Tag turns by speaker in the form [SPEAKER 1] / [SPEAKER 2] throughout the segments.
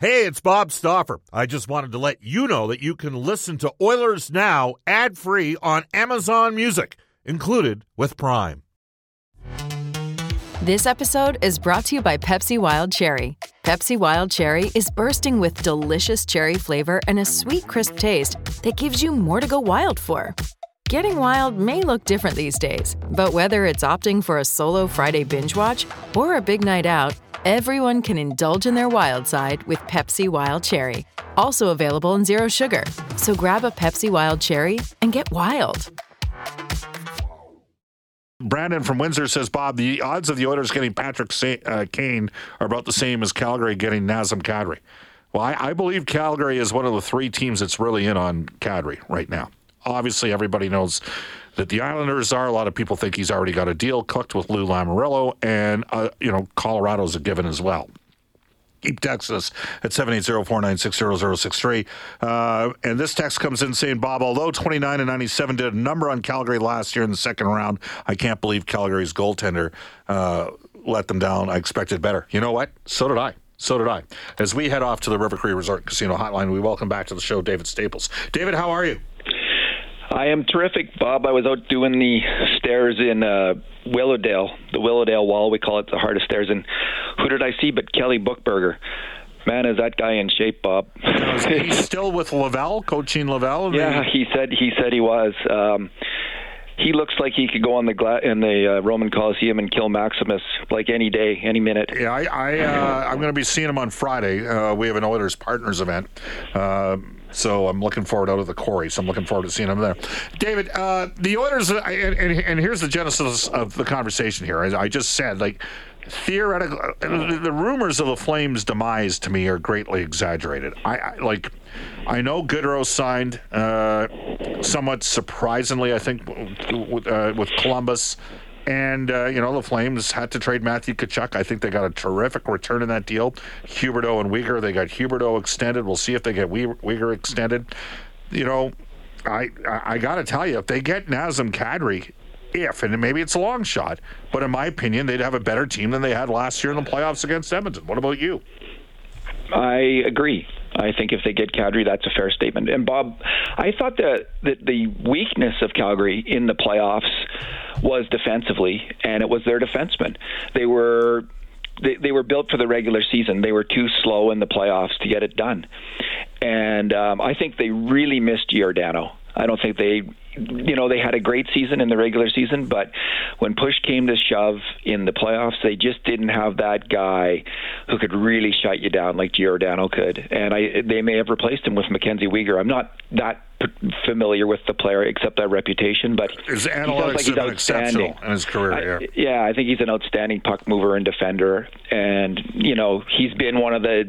[SPEAKER 1] Hey, it's Bob Stauffer. I just wanted to let you know that you can listen to Oilers Now ad free on Amazon Music, included with Prime.
[SPEAKER 2] This episode is brought to you by Pepsi Wild Cherry. Pepsi Wild Cherry is bursting with delicious cherry flavor and a sweet, crisp taste that gives you more to go wild for. Getting wild may look different these days, but whether it's opting for a solo Friday binge watch or a big night out, Everyone can indulge in their wild side with Pepsi Wild Cherry, also available in Zero Sugar. So grab a Pepsi Wild Cherry and get wild.
[SPEAKER 3] Brandon from Windsor says, Bob, the odds of the Oilers getting Patrick uh, Kane are about the same as Calgary getting Nazem Kadri. Well, I, I believe Calgary is one of the three teams that's really in on Kadri right now. Obviously, everybody knows that the Islanders are. A lot of people think he's already got a deal cooked with Lou Lamoriello, and uh, you know Colorado's a given as well. Keep us at 780-496-0063. Uh, and this text comes in saying, Bob, although 29 and 97 did a number on Calgary last year in the second round, I can't believe Calgary's goaltender uh, let them down. I expected better. You know what? So did I. So did I. As we head off to the River Cree Resort Casino Hotline, we welcome back to the show David Staples. David, how are you?
[SPEAKER 4] I am terrific, Bob. I was out doing the stairs in uh, Willowdale, the Willowdale Wall. We call it the hardest stairs. And who did I see but Kelly Buchberger? Man, is that guy in shape, Bob?
[SPEAKER 3] He's still with Laval, coaching Laval.
[SPEAKER 4] Yeah, he said he said he was. Um, he looks like he could go on the gla- in the uh, Roman Coliseum and kill Maximus like any day, any minute.
[SPEAKER 3] Yeah, I, I uh, I'm going to be seeing him on Friday. Uh, we have an Oilers partners event. So I'm looking forward out of the quarry. So I'm looking forward to seeing him there. David, uh, the Oilers, uh, and, and, and, here's the genesis of the conversation here. I, I just said, like, theoretical, the rumors of the Flames' demise to me are greatly exaggerated. I, I like, I know Gaudreau signed, uh, somewhat surprisingly, I think, with, uh, with Columbus. And, uh, you know, the Flames had to trade Matthew Tkachuk. I think they got a terrific return in that deal. Huberdeau and Weegar, they got Huberdeau extended. We'll see if they get Weegar extended. You know, I, I, I got to tell you, if they get Nazem Kadri, if, and maybe it's a long shot, but in my opinion, they'd have a better team than they had last year in the playoffs against Edmonton. What about you?
[SPEAKER 4] I agree. I think if they get Kadri, that's a fair statement. And Bob, I thought that, that the weakness of Calgary in the playoffs was defensively, and it was their defensemen. They were they, they were built for the regular season. They were too slow in the playoffs to get it done, and um, I think they really missed Giordano. I don't think they you know they had a great season in the regular season, but when push came to shove in the playoffs, they just didn't have that guy who could really shut you down like Giordano could. And I they may have replaced him with Mackenzie Weegar. I'm not that familiar with the player except that reputation, but
[SPEAKER 3] his analytics like he's outstanding in his career.
[SPEAKER 4] Yeah. I, yeah, I think he's an outstanding puck mover and defender, and you know he's been one of the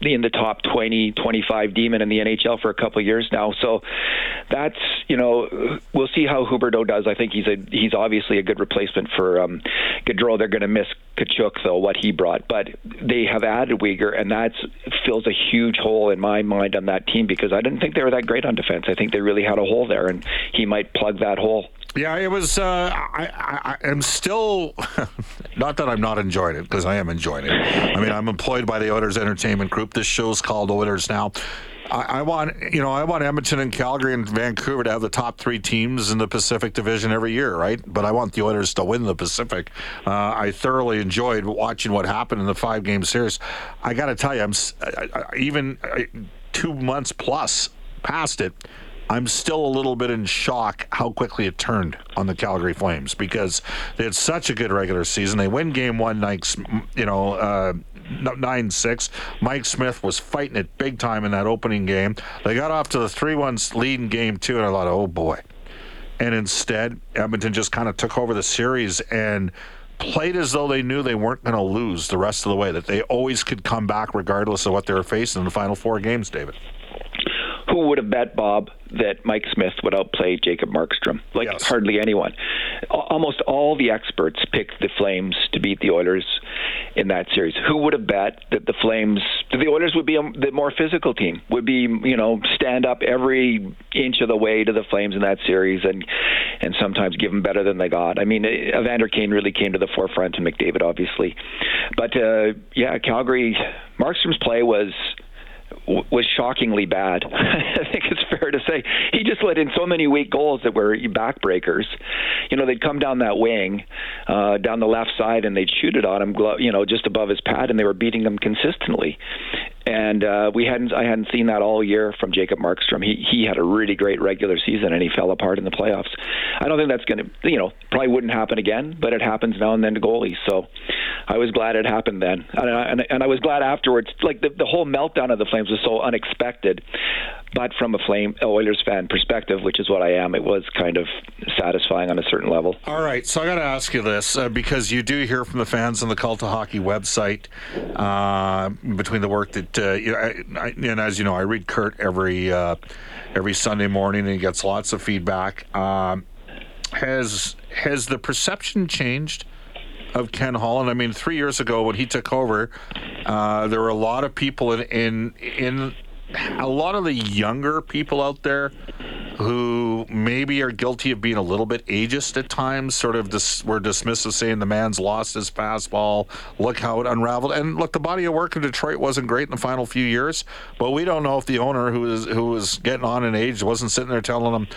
[SPEAKER 4] in the top 20, 25 demon in the NHL for a couple of years now. So that's you know we'll see how Huberdeau does. I think he's a he's obviously a good replacement for um, Gaudreau. They're going to miss Tkachuk though what he brought, but they have added Weegar, and that fills a huge hole in my mind on that team because I didn't think they were that great on defense. I think they really had a hole there, and he might plug that hole.
[SPEAKER 3] Yeah, it was. Uh, I, I, am still, not that I'm not enjoying it because I am enjoying it. I mean, I'm employed by the Oilers Entertainment Group. This show's called Oilers Now. I, I, want, you know, I want Edmonton and Calgary and Vancouver to have the top three teams in the Pacific Division every year, right? But I want the Oilers to win the Pacific. Uh, I thoroughly enjoyed watching what happened in the five game series. I got to tell you, I'm I, even two months plus past it. I'm still a little bit in shock how quickly it turned on the Calgary Flames because they had such a good regular season. They win game one, night, you know, uh, nine six. Mike Smith was fighting it big time in that opening game. They got off to the three one lead in game two, and I thought, oh boy. And instead, Edmonton just kind of took over the series and played as though they knew they weren't going to lose the rest of the way. That they always could come back regardless of what they were facing in the final four games. David
[SPEAKER 4] who would have bet Bob that Mike Smith would outplay Jacob Markstrom? Like yes. hardly anyone. Almost all the experts picked the Flames to beat the Oilers in that series. Who would have bet that the Flames, the Oilers would be a, the more physical team, would be you know stand up every inch of the way to the Flames in that series, and and sometimes give them better than they got. I mean, Evander Kane really came to the forefront, and McDavid obviously, but uh, yeah, Calgary, Markstrom's play was was shockingly bad. I think it's fair to say he just let in so many weak goals that were backbreakers. You know, they'd come down that wing, uh, down the left side, and they'd shoot it on him, you know, just above his pad, and they were beating him consistently and uh, we hadn't I hadn't seen that all year from Jacob Markstrom. He he had a really great regular season and he fell apart in the playoffs. I don't think that's going to you know probably wouldn't happen again, but it happens now and then to goalies. So I was glad it happened then, and I, and, and I was glad afterwards. Like the the whole meltdown of the Flames was so unexpected, but from a Flame Oilers fan perspective, which is what I am, it was kind of satisfying on a certain level.
[SPEAKER 3] All right, so I got to ask you this uh, because you do hear from the fans on the Cult of Hockey website uh, between the work that uh, I, I, and as you know, I read Kurt every uh, every Sunday morning, and he gets lots of feedback. Um, has has the perception changed of Ken Holland? I mean, three years ago when he took over, uh, there were a lot of people in in in a lot of the younger people out there who maybe are guilty of being a little bit ageist at times, sort of dis- were dismissed as saying the man's lost his fastball. Look how it unraveled. And look, the body of work in Detroit wasn't great in the final few years, but we don't know if the owner who is who was getting on in age wasn't sitting there telling them,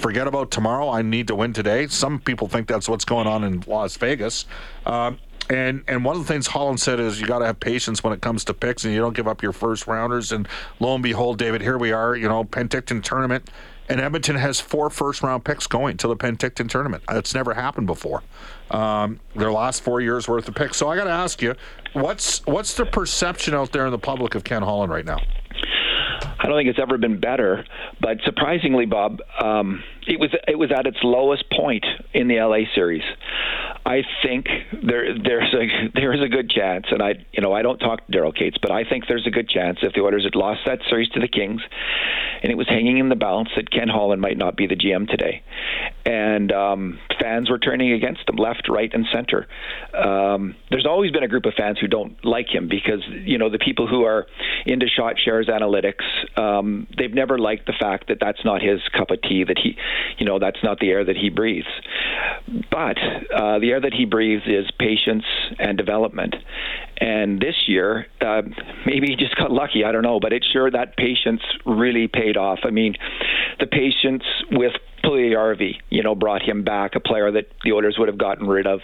[SPEAKER 3] "Forget about tomorrow. I need to win today." Some people think that's what's going on in Las Vegas. Uh, and and one of the things Holland said is you got to have patience when it comes to picks, and you don't give up your first rounders. And lo and behold, David, here we are. You know, Penticton tournament and Edmonton has four first round picks going to the Penticton tournament. It's never happened before. Um, their last four years worth of picks. So I got to ask you, what's what's the perception out there in the public of Ken Holland right now?
[SPEAKER 4] I don't think it's ever been better, but surprisingly, Bob, um, it was it was at its lowest point in the LA series. I think there there's a there is a good chance, and I you know I don't talk to Daryl Katz, but I think there's a good chance if the Oilers had lost that series to the Kings, and it was hanging in the balance that Ken Holland might not be the GM today, and um, fans were turning against him left, right, and center. Um, there's always been a group of fans who don't like him because you know the people who are into shot shares analytics, um, they've never liked the fact that that's not his cup of tea. That he, you know, that's not the air that he breathes. But uh, the air that he breathes is patience and development. And this year, uh, maybe he just got lucky. I don't know, but it sure that patience really paid off. I mean, the patience with Puljujarvi, you know, brought him back, a player that the Oilers would have gotten rid of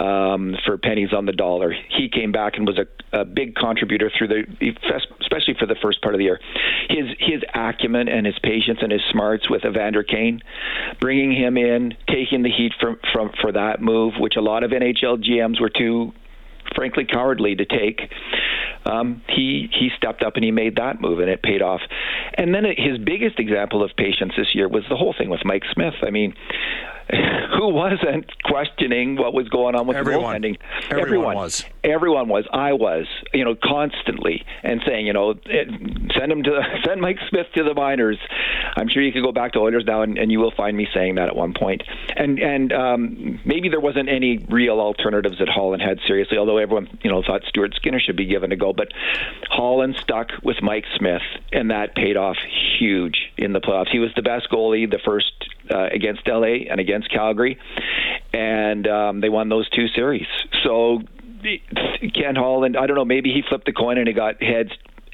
[SPEAKER 4] um, for pennies on the dollar. He came back and was a, a big contributor through the, especially for the first part of the year. His his acumen and his patience and his smarts with Evander Kane, bringing him in, taking the heat from from for that move, which a lot of NHL GMs were too frankly cowardly to take. Um, he he stepped up and he made that move, and it paid off. And then his biggest example of patience this year was the whole thing with Mike Smith. I mean, who wasn't questioning what was going on with
[SPEAKER 3] Everyone.
[SPEAKER 4] the goaltending?
[SPEAKER 3] Everyone,
[SPEAKER 4] Everyone
[SPEAKER 3] was.
[SPEAKER 4] Everyone was. I was. You know, constantly and saying, you know, it, send him to send Mike Smith to the minors. I'm sure you could go back to Oilers now, and, and you will find me saying that at one point. And and um, maybe there wasn't any real alternatives that Holland had seriously, although everyone you know thought Stuart Skinner should be given a go. But Holland stuck with Mike Smith, and that paid off huge in the playoffs. He was the best goalie the first uh, against LA and against Calgary, and um, they won those two series. So Ken Holland, I don't know, maybe he flipped the coin and he got heads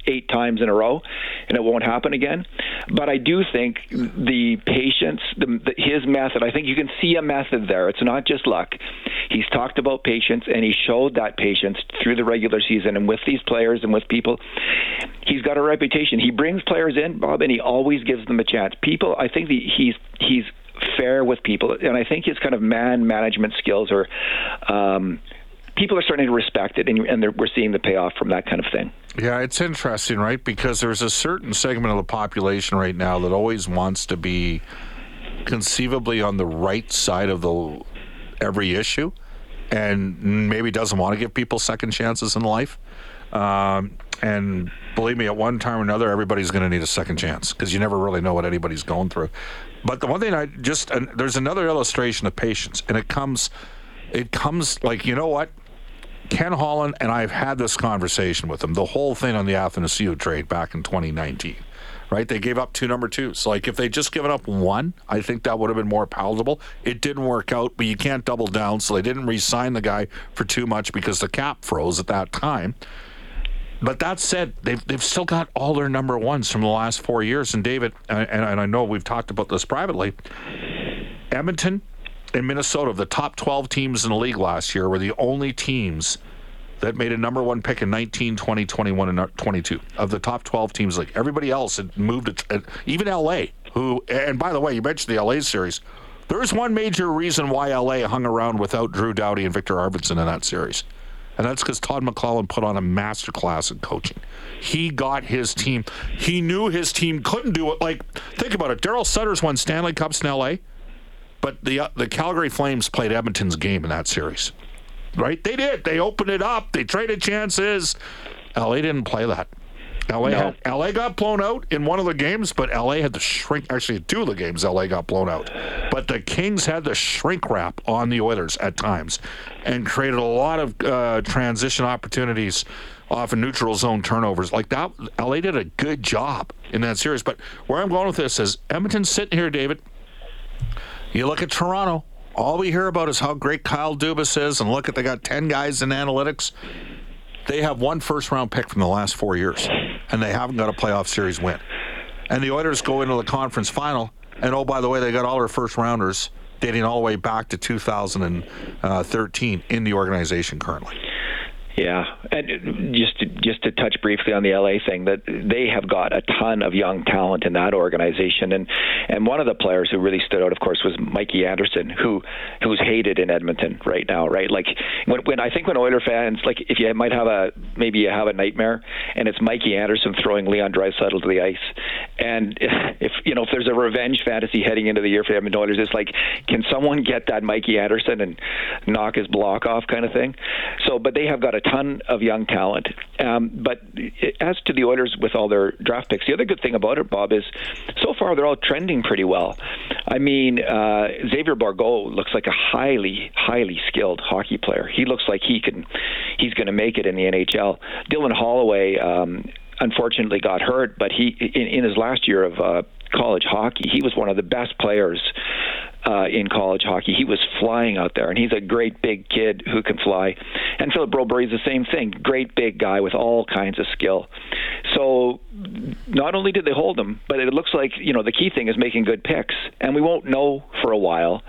[SPEAKER 4] eight times in a row, and it won't happen again. But I do think the patience, the, the, his method, I think you can see a method there. It's not just luck. He's talked about patience, and he showed that patience through the regular season and with these players and with people. He's got a reputation. He brings players in, Bob, and he always gives them a chance. People, I think the, he's he's fair with people, and I think his kind of man management skills are. Um, people are starting to respect it, and, and we're seeing the payoff from that kind of thing.
[SPEAKER 3] Yeah, it's interesting, right? Because there's a certain segment of the population right now that always wants to be conceivably on the right side of the every issue, and maybe doesn't want to give people second chances in life. Um, and believe me, at one time or another, everybody's going to need a second chance because you never really know what anybody's going through. But the one thing I just and there's another illustration of patience, and it comes, it comes like you know what, Ken Holland and I've had this conversation with him. The whole thing on the Athanasiou trade back in 2019, right? They gave up two number twos. Like if they just given up one, I think that would have been more palatable. It didn't work out, but you can't double down, so they didn't re-sign the guy for too much because the cap froze at that time. but that said, they've they've still got all their number ones from the last four years. And David, and, and I know we've talked about this privately. Edmonton and Minnesota, the top 12 teams in the league last year, were the only teams that made a number one pick in 19, 20, 21, and 22 of the top 12 teams. Like everybody else had moved it, even LA, who, and by the way, you mentioned the LA series. There's one major reason why LA hung around without Drew Doughty and Viktor Arvidsson in that series. And that's because Todd McLellan put on a masterclass in coaching. He got his team. He knew his team couldn't do it. Like, think about it. Daryl Sutter's won Stanley Cups in LA, but the uh, the Calgary Flames played Edmonton's game in that series. Right? They did. They opened it up. They traded chances. LA didn't play that. LA, no. had, LA got blown out in one of the games, but LA had to shrink. Actually, two of the games, LA got blown out. But the Kings had to shrink wrap on the Oilers at times and created a lot of uh, transition opportunities off of neutral zone turnovers. Like that, LA did a good job in that series. But where I'm going with this is Edmonton's sitting here, David. You look at Toronto. All we hear about is how great Kyle Dubas is, and look at they got ten guys in analytics. They have one first round pick from the last four years and they haven't got a playoff series win. And the Oilers go into the conference final, and oh, by the way, they got all their first rounders dating all the way back to 2013 uh, in the organization currently.
[SPEAKER 4] Yeah, and just to, just to touch briefly on the LA thing, that they have got a ton of young talent in that organization, and and one of the players who really stood out, of course, was Mikey Anderson, who who's hated in Edmonton right now, right? Like when when I think when Oiler fans, like if you might have a maybe you have a nightmare, and it's Mikey Anderson throwing Leon Draisaitl to the ice, and if you know if there's a revenge fantasy heading into the year for the Edmonton Oilers, it's like can someone get that Mikey Anderson and knock his block off kind of thing. So, but they have got a ton of young talent. Um, but as to the Oilers with all their draft picks, the other good thing about it, Bob, is so far they're all trending pretty well. I mean, uh, Xavier Bourgault looks like a highly, highly skilled hockey player. He looks like he can, he's going to make it in the NHL. Dylan Holloway. Um, unfortunately got hurt, but he in, in his last year of uh, college hockey, he was one of the best players uh, in college hockey. He was flying out there, and he's a great big kid who can fly. And Philip Broberg is the same thing, great big guy with all kinds of skill. So not only did they hold him, but it looks like you know the key thing is making good picks, and we won't know for a while.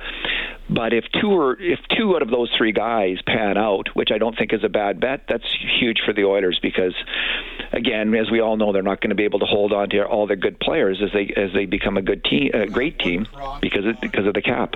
[SPEAKER 4] But if two or if two out of those three guys pan out, which I don't think is a bad bet, that's huge for the Oilers because, again, as we all know, they're not going to be able to hold on to all their good players as they as they become a good team, a great team, because it, because of the cap.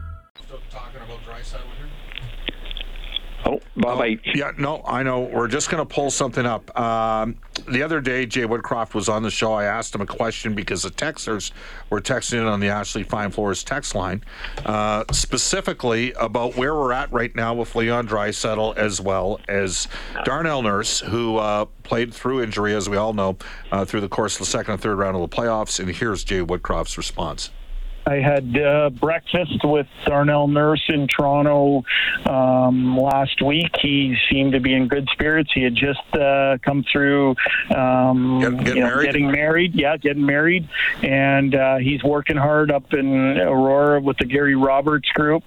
[SPEAKER 4] Oh, Bob, oh, I...
[SPEAKER 3] Yeah, no, I know. We're just going to pull something up. Um, the other day, Jay Woodcroft was on the show. I asked him a question because the texters were texting in on the Ashley Fine Floors text line, uh, specifically about where we're at right now with Leon Draisaitl as well as Darnell Nurse, who uh, played through injury, as we all know, uh, through the course of the second and third round of the playoffs. And here's Jay Woodcroft's response.
[SPEAKER 5] I had uh, breakfast with Darnell Nurse in Toronto um, last week. He seemed to be in good spirits. He had just uh, come through um,
[SPEAKER 3] get, get you know, married.
[SPEAKER 5] getting married. Yeah, getting married, and uh, he's working hard up in Aurora with the Gary Roberts group.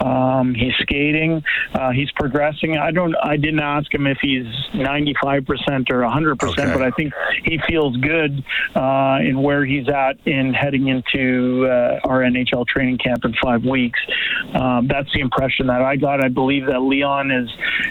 [SPEAKER 5] Um, he's skating. Uh, he's progressing. I don't. I didn't ask him if he's 95 percent or 100 percent,
[SPEAKER 3] okay.
[SPEAKER 5] but I think he feels good uh, in where he's at in heading into uh, our NHL training camp in five weeks. Um, that's the impression that I got. I believe that Leon is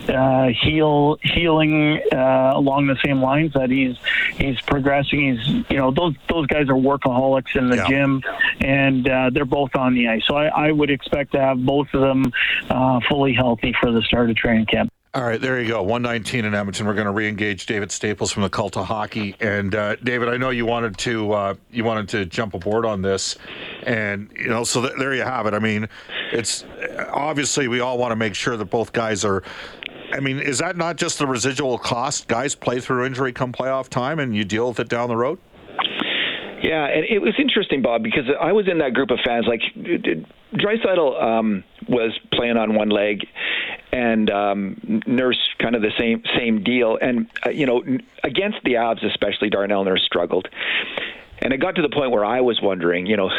[SPEAKER 5] uh, heal healing uh, along the same lines that he's he's progressing. He's you know those those guys are workaholics in the
[SPEAKER 3] yeah.
[SPEAKER 5] gym, and uh, they're both on the ice. So I, I, would expect to have both of them uh, fully healthy for the start of training camp.
[SPEAKER 3] All right, there you go. 119 in Edmonton. We're going to re-engage David Staples from the Cult of Hockey. And uh, David, I know you wanted to uh, you wanted to jump aboard on this, and you know, so th- there you have it. I mean, it's obviously we all want to make sure that both guys are I mean, is that not just the residual cost? Guys play through injury come playoff time, and you deal with it down the road.
[SPEAKER 4] Yeah, and it was interesting, Bob, because I was in that group of fans. Like, Draisaitl um, was playing on one leg, and um, Nurse kind of the same same deal. And uh, you know, against the Avs, especially Darnell Nurse struggled. And it got to the point where I was wondering, you know,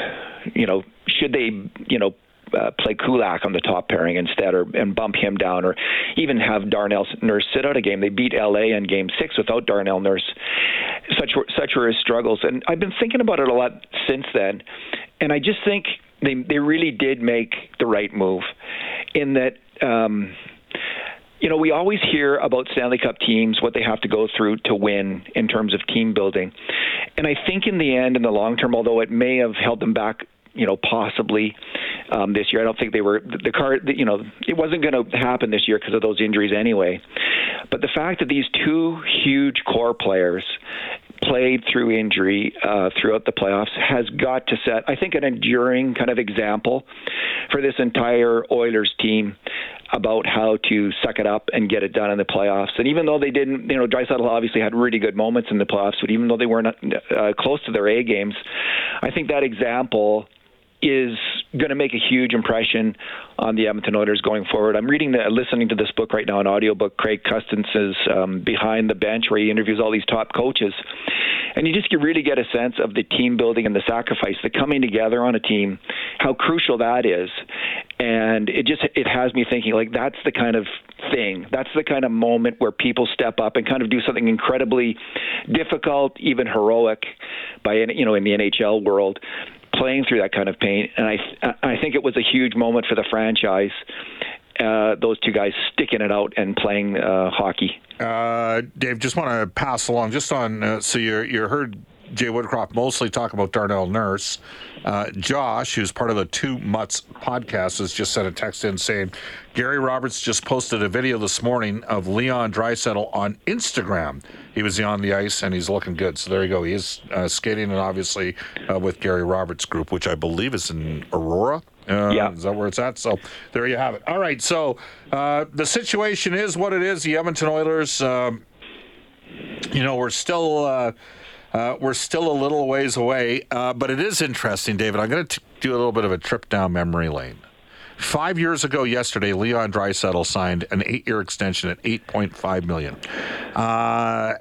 [SPEAKER 4] you know, should they, you know, uh, play Kulak on the top pairing instead, or and bump him down, or even have Darnell Nurse sit out a game. They beat LA in Game Six without Darnell Nurse. Such were, such were his struggles, and I've been thinking about it a lot since then, and I just think they they really did make the right move, in that. Um, you know, we always hear about Stanley Cup teams, what they have to go through to win in terms of team building. And I think in the end, in the long term, although it may have held them back you know, possibly um, this year. I don't think they were the, the car. You know, it wasn't going to happen this year because of those injuries anyway. But the fact that these two huge core players played through injury uh, throughout the playoffs has got to set, I think, an enduring kind of example for this entire Oilers team about how to suck it up and get it done in the playoffs. And even though they didn't, you know, Draisaitl obviously had really good moments in the playoffs, but even though they weren't uh, close to their A games, I think that example is going to make a huge impression on the Edmonton Oilers going forward. I'm reading the, listening to this book right now, an audiobook, Craig Custance' um, Behind the Bench, where he interviews all these top coaches. And you just really get a sense of the team building and the sacrifice, the coming together on a team, how crucial that is. And it just it has me thinking like that's the kind of thing. That's the kind of moment where people step up and kind of do something incredibly difficult, even heroic, by you know in the NHL world, playing through that kind of pain. And I I think it was a huge moment for the franchise. Uh, those two guys sticking it out and playing uh, hockey.
[SPEAKER 3] Uh, Dave, just want to pass along just on. Uh, so you're you're heard Jay Woodcroft mostly talk about Darnell Nurse. Uh, Josh, who's part of the Two Mutts podcast, has just sent a text in saying Gary Roberts just posted a video this morning of Leon Draisaitl on Instagram. He was on the ice and he's looking good. So there you go. He is uh, skating and obviously uh, with Gary Roberts' group, which I believe is in Aurora. Uh,
[SPEAKER 4] yeah.
[SPEAKER 3] Is that where it's at? So there you have it. All right. So uh, the situation is what it is. The Edmonton Oilers, um, you know, we're still. Uh, uh, we're still a little ways away, uh, but it is interesting, David. I'm going to do a little bit of a trip down memory lane. Five years ago yesterday, Leon Draisaitl signed an eight-year extension at 8.5 million. Uh,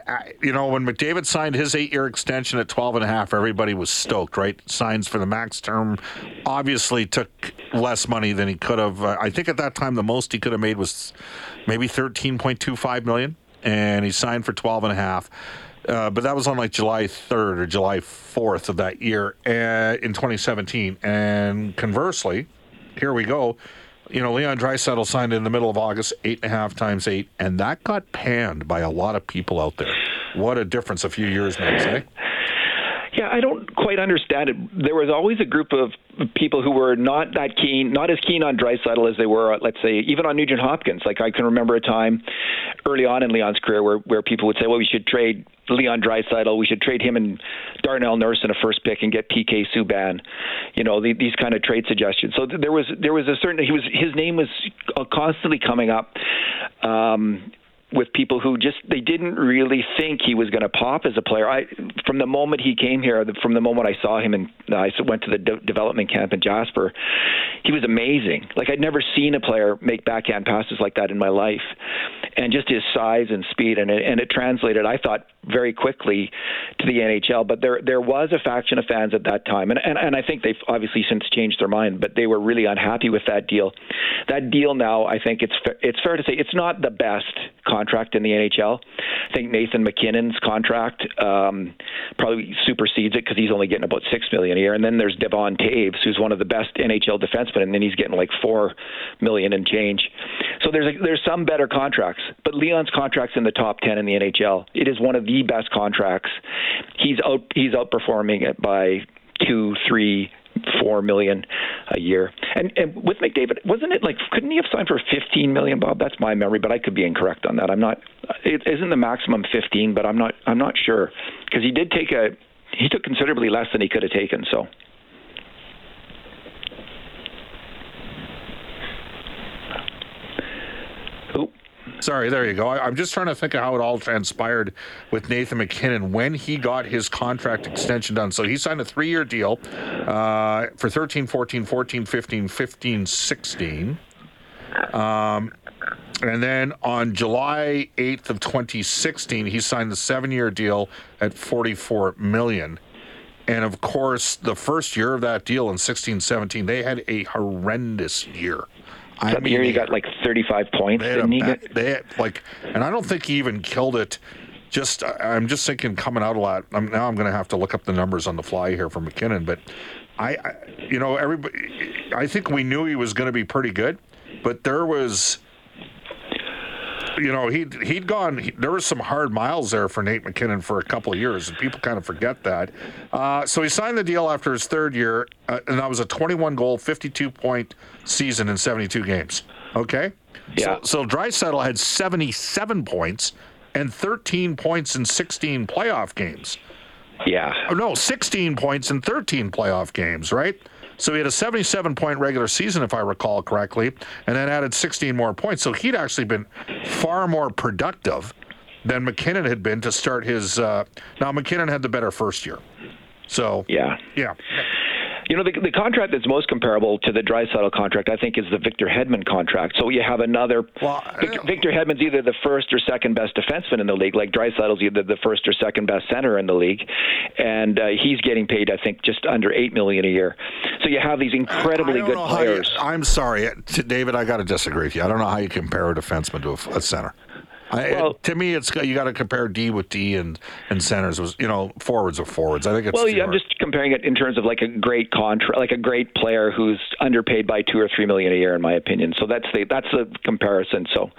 [SPEAKER 3] you know, when McDavid signed his eight-year extension at 12 and a half, everybody was stoked, right? Signs for the max term. Obviously, took less money than he could have. Uh, I think at that time, the most he could have made was maybe 13.25 million, and he signed for 12 and a half. Uh, but that was on like July 3rd or July 4th of that year uh, in 2017. And conversely, here we go. You know, Leon Draisaitl signed in the middle of August, eight and a half times eight, and that got panned by a lot of people out there. What a difference a few years makes, eh?
[SPEAKER 4] Yeah, I don't quite understand it. There was always a group of people who were not that keen, not as keen on Draisaitl as they were, let's say, even on Nugent Hopkins. Like I can remember a time early on in Leon's career where, where people would say, well, we should trade Leon Draisaitl. We should trade him and Darnell Nurse in a first pick and get PK Subban. You know the, these kind of trade suggestions. So there was there was a certain he was his name was constantly coming up. Um, with people who just they didn't really think he was going to pop as a player. I from the moment he came here, from the moment I saw him and I went to the de- development camp in Jasper, he was amazing. Like I'd never seen a player make backhand passes like that in my life, and just his size and speed and it, and it translated. I thought very quickly to the NHL. But there there was a faction of fans at that time, and and, and I think they've obviously since changed their mind, but they were really unhappy with that deal. That deal now, I think it's it's fair to say it's not the best in the NHL. I think Nathan MacKinnon's contract um, probably supersedes it because he's only getting about six million a year, and then there's Devon Toews, who's one of the best NHL defensemen, and then he's getting like four million and change. So there's a, there's some better contracts, but Leon's contract's in the top ten in the NHL. It is one of the best contracts. He's out he's outperforming it by two, three, four million a year. And, and with McDavid, wasn't it like couldn't he have signed for fifteen million, Bob? That's my memory, but I could be incorrect on that. I'm not. It isn't the maximum fifteen, but I'm not. I'm not sure because he did take a. He took considerably less than he could have taken. So.
[SPEAKER 3] Sorry, there you go. I, am just trying to think of how it all transpired with Nathan MacKinnon when he got his contract extension done. So he signed a three year deal uh, for 13, 14, 14, 15, 15, 16. Um, and then on July 8th of 2016, he signed the seven-year deal at 44 million. And of course, the first year of that deal in 16-17, they had a horrendous year.
[SPEAKER 4] I that mean, year he got like 35 points, they didn't he?
[SPEAKER 3] They had like, and I don't think he even killed it. Just, I'm just thinking coming out a lot. I'm, now I'm going to have to look up the numbers on the fly here for MacKinnon, but I, I you know, everybody. I think we knew he was going to be pretty good, but there was you know, he'd he'd gone. He, there was some hard miles there for Nate MacKinnon for a couple of years, and people kind of forget that. Uh, so he signed the deal after his third year, uh, and that was a 21 goal, 52 point season in 72 games. Okay.
[SPEAKER 4] Yeah.
[SPEAKER 3] So, so Draisaitl had 77 points and 13 points in 16 playoff games.
[SPEAKER 4] Yeah.
[SPEAKER 3] Oh, no, 16 points in 13 playoff games, right? So he had a 77 point regular season, if I recall correctly, and then added 16 more points. So he'd actually been far more productive than MacKinnon had been to start his. Uh, now, MacKinnon had the better first year. So,
[SPEAKER 4] yeah.
[SPEAKER 3] Yeah.
[SPEAKER 4] You know, the, the contract that's most comparable to the Draisaitl contract, I think, is the Victor Hedman contract. So you have another. Well, Victor, Victor Hedman's either the first or second best defenseman in the league, like Draisaitl's either the first or second best center in the league, and uh, he's getting paid, I think, just under eight million a year. So you have these incredibly good players.
[SPEAKER 3] You, I'm sorry, David, I got to disagree with you. I don't know how you compare a defenseman to a, a center. I, well, to me, it's you got to compare D with D and and centers was you know forwards with forwards. I think it's
[SPEAKER 4] well, yeah, I'm just comparing it in terms of like a great contract, like a great player who's underpaid by two or three million a year, in my opinion. So that's the that's the comparison. So,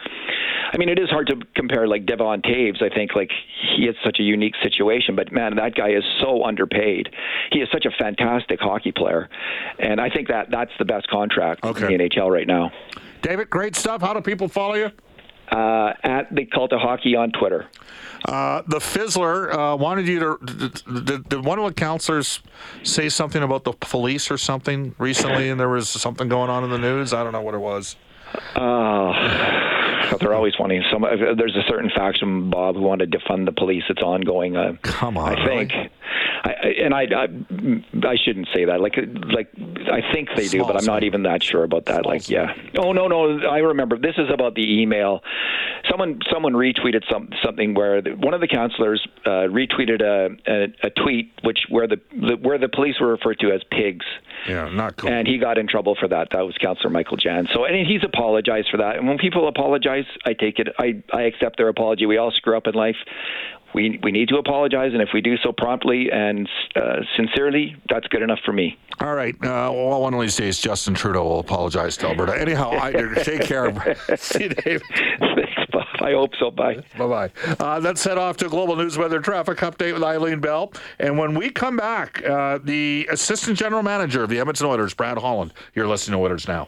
[SPEAKER 4] I mean, it is hard to compare like Devon Toews. I think like he has such a unique situation, but man, that guy is so underpaid. He is such a fantastic hockey player, and I think that that's the best contract okay. in the NHL right now.
[SPEAKER 3] David, great stuff. How do people follow you?
[SPEAKER 4] Uh, at the Cult of Hockey on Twitter.
[SPEAKER 3] Uh, the Fizzler uh, wanted you to. Did, did, one of the counselors say something about the police or something recently, and there was something going on in the news? I don't know what it was.
[SPEAKER 4] Oh, they're always wanting some. There's a certain faction, Bob, who want to defund the police. It's ongoing. Uh,
[SPEAKER 3] Come on,
[SPEAKER 4] I think.
[SPEAKER 3] Really?
[SPEAKER 4] I, and I, I, I shouldn't say that. Like, like I think they do, but I'm not even that sure about that. Like, yeah. Oh no, no. I remember. This is about the email. Someone, someone retweeted some something where the, one of the counselors uh, retweeted a, a, a tweet which where the, the where the police were referred to as pigs.
[SPEAKER 3] Yeah, not cool.
[SPEAKER 4] And he got in trouble for that. That was Counselor Michael Janz. So, and he's apologized for that. And when people apologize, I take it. I I accept their apology. We all screw up in life we we need to apologize, and if we do so promptly and uh, sincerely, that's good enough for me.
[SPEAKER 3] All right. Uh, well, one of these days, Justin Trudeau will apologize to Alberta. Anyhow, I, take care. See you, Dave.
[SPEAKER 4] Thanks, Bob. I hope so. Bye.
[SPEAKER 3] Bye bye. Uh, let's head off to global news weather traffic update with Eileen Bell. And when we come back, uh, the assistant general manager of the Edmonton Oilers, Brad Holland. You're listening to Oilers now.